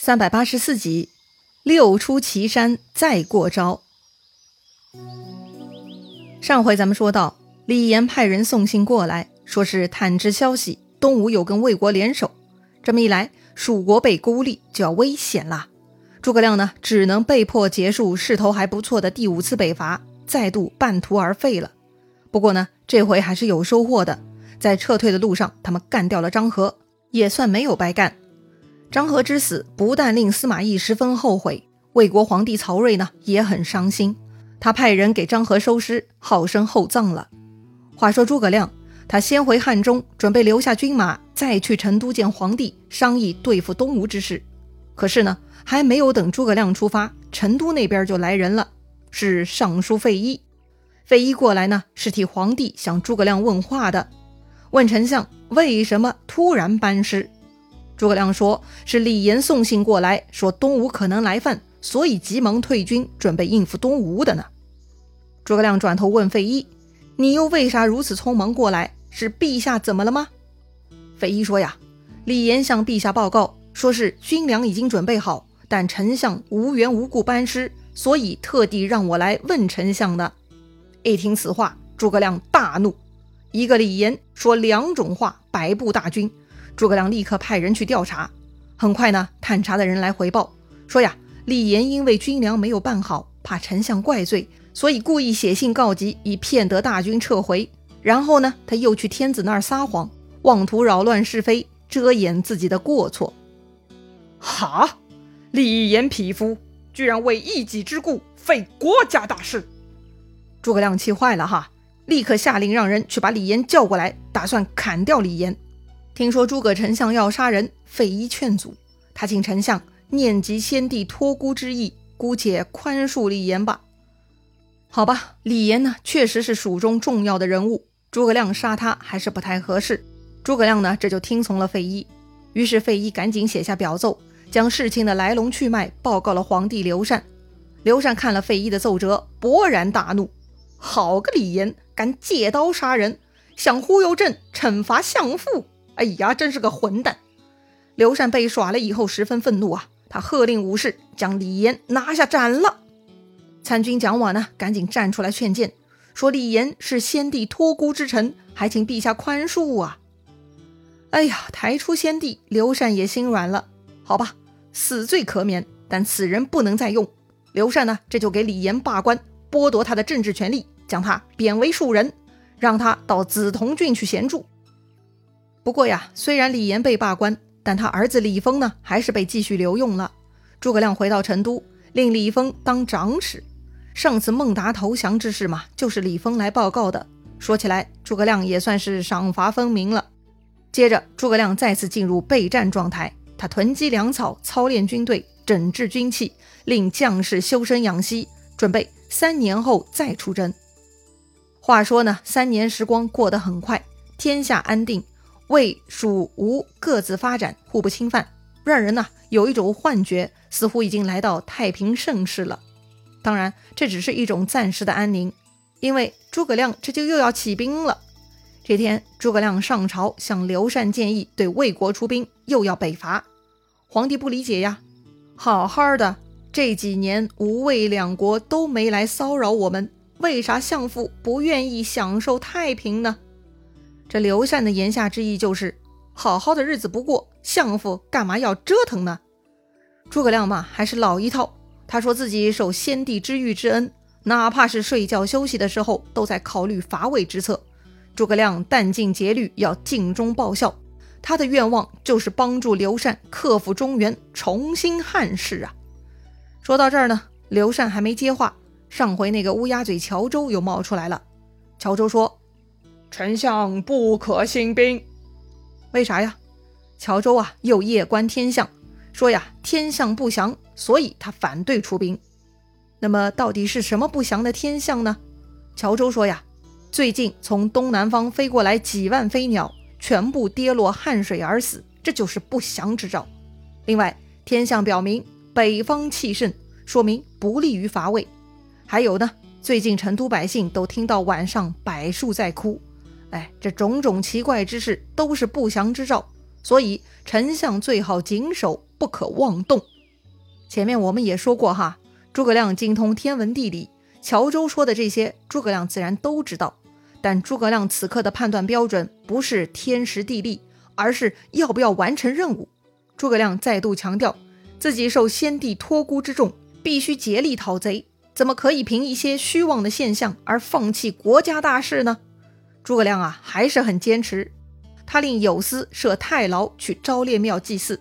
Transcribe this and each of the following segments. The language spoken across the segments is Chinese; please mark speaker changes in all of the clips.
Speaker 1: 三百八十四集，六出祁山再过招。上回咱们说到，李严派人送信过来，说是探知消息，东吴有跟魏国联手。这么一来，蜀国被孤立就要危险了。诸葛亮呢，只能被迫结束势头还不错的第五次北伐，再度半途而废了。不过呢，这回还是有收获的，在撤退的路上，他们干掉了张合，也算没有白干。张合之死不但令司马懿十分后悔，魏国皇帝曹睿呢也很伤心。他派人给张合收尸，好生厚葬了。话说诸葛亮，他先回汉中，准备留下军马，再去成都见皇帝，商议对付东吴之事。可是呢，还没有等诸葛亮出发，成都那边就来人了，是尚书费祎。费祎过来呢，是替皇帝向诸葛亮问话的，问丞相为什么突然班师。诸葛亮说：“是李严送信过来，说东吴可能来犯，所以急忙退军，准备应付东吴的呢。”诸葛亮转头问费祎：“你又为啥如此匆忙过来？是陛下怎么了吗？”费祎说：“呀，李严向陛下报告，说是军粮已经准备好，但丞相无缘无故班师，所以特地让我来问丞相的。”一听此话，诸葛亮大怒：“一个李严说两种话，摆布大军。”诸葛亮立刻派人去调查，很快呢，探查的人来回报说呀，李严因为军粮没有办好，怕丞相怪罪，所以故意写信告急，以骗得大军撤回。然后呢，他又去天子那儿撒谎，妄图扰乱是非，遮掩自己的过错。
Speaker 2: 哈！李严匹夫，居然为一己之故废国家大事！
Speaker 1: 诸葛亮气坏了哈，立刻下令让人去把李严叫过来，打算砍掉李严。听说诸葛丞相要杀人，费祎劝阻他，请丞相念及先帝托孤之意，姑且宽恕李严吧。好吧，李严呢，确实是蜀中重要的人物，诸葛亮杀他还是不太合适。诸葛亮呢，这就听从了费祎。于是费祎赶紧写下表奏，将事情的来龙去脉报告了皇帝刘禅。刘禅看了费祎的奏折，勃然大怒：好个李严，敢借刀杀人，想忽悠朕惩罚相父！哎呀，真是个混蛋！刘禅被耍了以后十分愤怒啊，他喝令武士将李严拿下斩了。参军蒋琬呢，赶紧站出来劝谏，说李严是先帝托孤之臣，还请陛下宽恕啊！哎呀，抬出先帝，刘禅也心软了。好吧，死罪可免，但此人不能再用。刘禅呢，这就给李严罢官，剥夺他的政治权利，将他贬为庶人，让他到梓潼郡去闲住。不过呀，虽然李严被罢官，但他儿子李丰呢，还是被继续留用了。诸葛亮回到成都，令李丰当长史。上次孟达投降之事嘛，就是李丰来报告的。说起来，诸葛亮也算是赏罚分明了。接着，诸葛亮再次进入备战状态，他囤积粮草，操练军队，整治军器，令将士修身养息，准备三年后再出征。话说呢，三年时光过得很快，天下安定。魏、蜀、吴各自发展，互不侵犯，让人呢有一种幻觉，似乎已经来到太平盛世了。当然，这只是一种暂时的安宁，因为诸葛亮这就又要起兵了。这天，诸葛亮上朝向刘禅建议对魏国出兵，又要北伐。皇帝不理解呀，好好的这几年吴魏两国都没来骚扰我们，为啥相父不愿意享受太平呢？这刘禅的言下之意就是，好好的日子不过，相父干嘛要折腾呢？诸葛亮嘛，还是老一套。他说自己受先帝知遇之恩，哪怕是睡觉休息的时候，都在考虑伐魏之策。诸葛亮殚尽竭虑要尽忠报效，他的愿望就是帮助刘禅克服中原，重新汉室啊。说到这儿呢，刘禅还没接话，上回那个乌鸦嘴乔州又冒出来了。乔州说。
Speaker 2: 丞相不可兴兵，
Speaker 1: 为啥呀？乔州啊，又夜观天象，说呀天象不祥，所以他反对出兵。那么到底是什么不祥的天象呢？乔州说呀，最近从东南方飞过来几万飞鸟，全部跌落汉水而死，这就是不祥之兆。另外，天象表明北方气盛，说明不利于伐魏。还有呢，最近成都百姓都听到晚上柏树在哭。哎，这种种奇怪之事都是不祥之兆，所以丞相最好谨守，不可妄动。前面我们也说过哈，诸葛亮精通天文地理，乔州说的这些，诸葛亮自然都知道。但诸葛亮此刻的判断标准不是天时地利，而是要不要完成任务。诸葛亮再度强调，自己受先帝托孤之重，必须竭力讨贼，怎么可以凭一些虚妄的现象而放弃国家大事呢？诸葛亮啊，还是很坚持。他令有司设太牢去昭烈庙祭祀。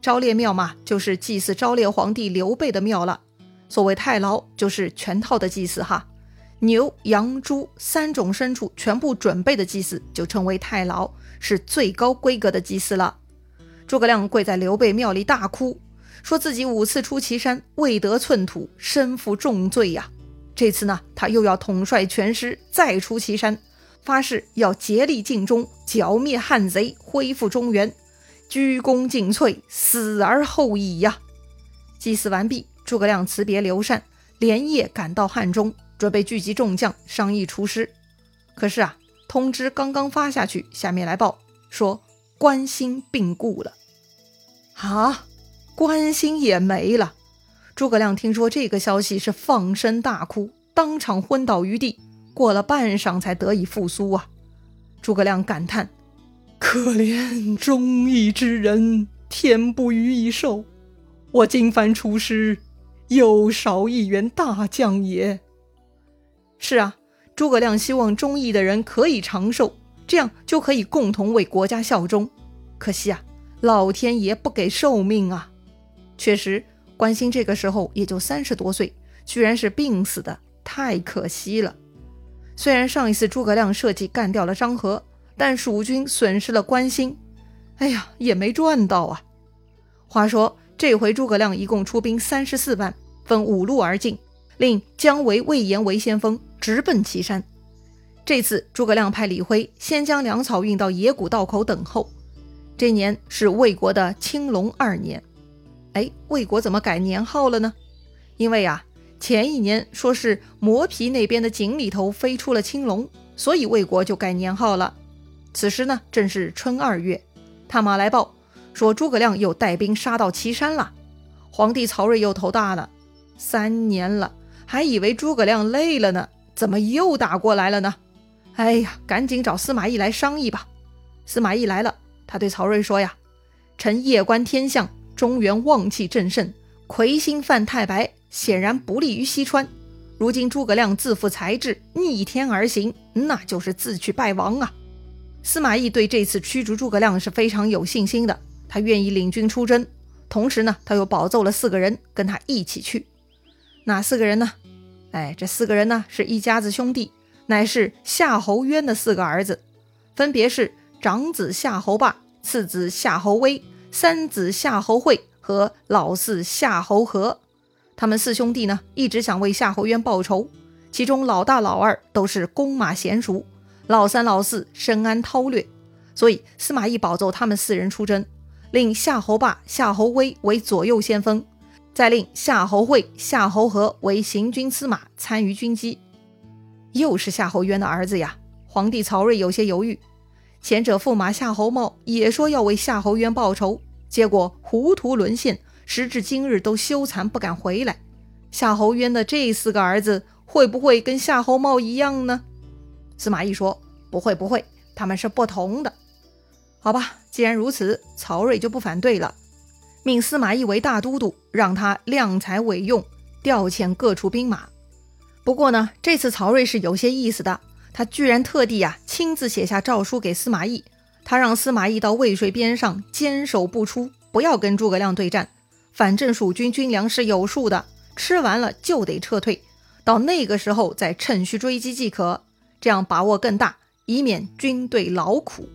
Speaker 1: 昭烈庙嘛，就是祭祀昭烈皇帝刘备的庙了。所谓太牢，就是全套的祭祀哈。牛、羊、猪三种牲畜全部准备的祭祀，就称为太牢，是最高规格的祭祀了。诸葛亮跪在刘备庙里大哭，说自己五次出祁山未得寸土，身负重罪呀。这次呢，他又要统帅全师再出祁山，发誓要竭力尽忠，剿灭汉贼，恢复中原，鞠躬尽瘁，死而后已呀。祭祀完毕，诸葛亮辞别刘禅，连夜赶到汉中。准备聚集众将商议出师，可是啊，通知刚刚发下去，下面来报说关兴病故了。啊，关兴也没了。诸葛亮听说这个消息是放声大哭，当场昏倒于地，过了半晌才得以复苏啊。诸葛亮感叹：可怜忠义之人，天不予以寿。我今番出师，又少一员大将也。是啊，诸葛亮希望忠义的人可以长寿，这样就可以共同为国家效忠。可惜啊，老天爷不给寿命啊！确实，关兴这个时候也就三十多岁，居然是病死的，太可惜了。虽然上一次诸葛亮设计干掉了张合，但蜀军损失了关兴，哎呀，也没赚到啊。话说这回诸葛亮一共出兵三十四万，分五路而进，令姜维、魏延为先锋。直奔岐山。这次诸葛亮派李辉先将粮草运到野谷道口等候。这年是魏国的青龙二年。哎，魏国怎么改年号了呢？因为啊，前一年说是磨皮那边的井里头飞出了青龙，所以魏国就改年号了。此时呢，正是春二月，探马来报说诸葛亮又带兵杀到岐山了。皇帝曹睿又头大了，三年了，还以为诸葛亮累了呢。怎么又打过来了呢？哎呀，赶紧找司马懿来商议吧。司马懿来了，他对曹睿说：“呀，臣夜观天象，中原旺气正盛，魁星犯太白，显然不利于西川。如今诸葛亮自负才智，逆天而行，那就是自取败亡啊！”司马懿对这次驱逐诸葛亮是非常有信心的，他愿意领军出征。同时呢，他又保奏了四个人跟他一起去。哪四个人呢？哎，这四个人呢是一家子兄弟，乃是夏侯渊的四个儿子，分别是长子夏侯霸、次子夏侯威、三子夏侯会和老四夏侯和。他们四兄弟呢一直想为夏侯渊报仇，其中老大、老二都是弓马娴熟，老三、老四深谙韬略，所以司马懿保奏他们四人出征，令夏侯霸、夏侯威为左右先锋。再令夏侯会、夏侯和为行军司马，参与军机。又是夏侯渊的儿子呀！皇帝曹睿有些犹豫。前者驸马夏侯茂也说要为夏侯渊报仇，结果糊涂沦陷，时至今日都羞惭不敢回来。夏侯渊的这四个儿子会不会跟夏侯茂一样呢？司马懿说：“不会，不会，他们是不同的。”好吧，既然如此，曹睿就不反对了。命司马懿为大都督，让他量才委用，调遣各处兵马。不过呢，这次曹睿是有些意思的，他居然特地啊亲自写下诏书给司马懿，他让司马懿到渭水边上坚守不出，不要跟诸葛亮对战。反正蜀军军粮是有数的，吃完了就得撤退，到那个时候再趁虚追击即可，这样把握更大，以免军队劳苦。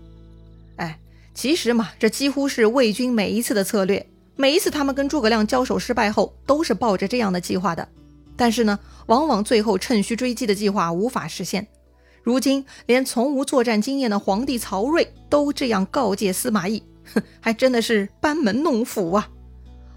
Speaker 1: 哎，其实嘛，这几乎是魏军每一次的策略。每一次他们跟诸葛亮交手失败后，都是抱着这样的计划的，但是呢，往往最后趁虚追击的计划无法实现。如今连从无作战经验的皇帝曹睿都这样告诫司马懿，哼，还真的是班门弄斧啊！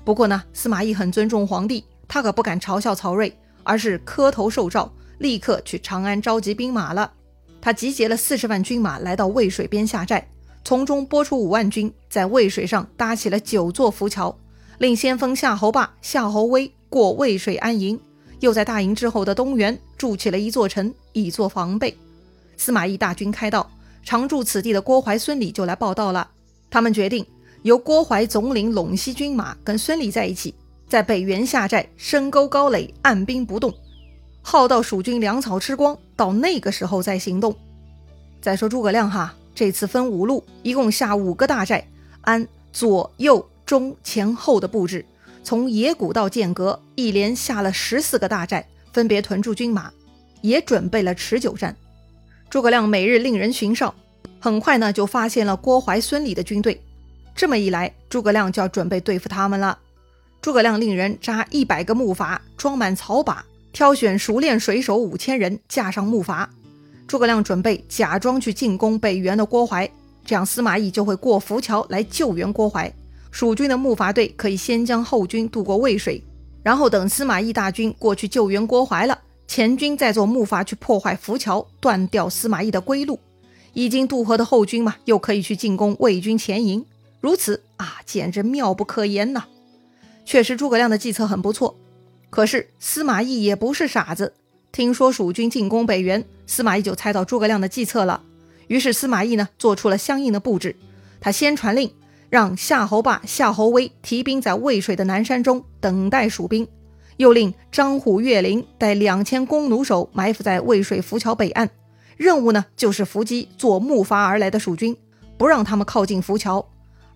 Speaker 1: 不过呢，司马懿很尊重皇帝，他可不敢嘲笑曹睿，而是磕头受诏，立刻去长安召集兵马了。他集结了四十万军马来到渭水边下寨，从中拨出五万军，在渭水上搭起了九座浮桥，令先锋夏侯霸、夏侯威过渭水安营。又在大营之后的东原筑起了一座城，以作防备。司马懿大军开道，常驻此地的郭淮、孙礼就来报道了。他们决定由郭淮总领陇西军马，跟孙礼在一起，在北原下寨，深沟高垒，按兵不动，耗到蜀军粮草吃光，到那个时候再行动。再说诸葛亮哈，这次分五路，一共下五个大寨，按左右中前后的布置。从野谷到剑阁，一连下了十四个大寨，分别屯驻军马，也准备了持久战。诸葛亮每日令人巡哨，很快呢就发现了郭淮、孙礼的军队。这么一来，诸葛亮就要准备对付他们了。诸葛亮令人扎一百个木筏，装满草把，挑选熟练水手五千人，架上木筏。诸葛亮准备假装去进攻北原的郭淮，这样司马懿就会过浮桥来救援郭淮。蜀军的木筏队可以先将后军渡过渭水，然后等司马懿大军过去救援郭淮了，前军再坐木筏去破坏浮桥，断掉司马懿的归路。已经渡河的后军嘛，又可以去进攻魏军前营。如此啊，简直妙不可言呐！确实，诸葛亮的计策很不错。可是司马懿也不是傻子，听说蜀军进攻北原，司马懿就猜到诸葛亮的计策了。于是司马懿呢，做出了相应的布置。他先传令。让夏侯霸、夏侯威提兵在渭水的南山中等待蜀兵，又令张虎、岳林带两千弓弩手埋伏在渭水浮桥北岸。任务呢，就是伏击坐木筏而来的蜀军，不让他们靠近浮桥。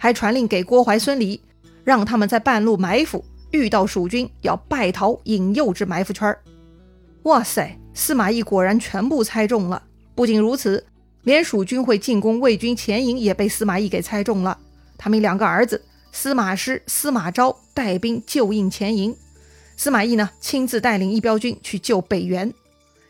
Speaker 1: 还传令给郭淮、孙礼，让他们在半路埋伏，遇到蜀军要败逃，引诱至埋伏圈。哇塞，司马懿果然全部猜中了。不仅如此，连蜀军会进攻魏军前营也被司马懿给猜中了。他们两个儿子司马师、司马昭带兵救应前营，司马懿呢亲自带领一彪军去救北原。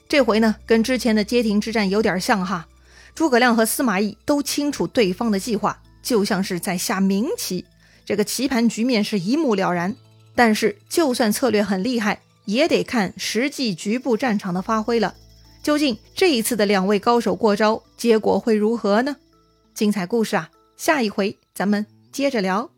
Speaker 1: 这回呢跟之前的街亭之战有点像哈，诸葛亮和司马懿都清楚对方的计划，就像是在下明棋，这个棋盘局面是一目了然。但是就算策略很厉害，也得看实际局部战场的发挥了。究竟这一次的两位高手过招，结果会如何呢？精彩故事啊！下一回咱们接着聊。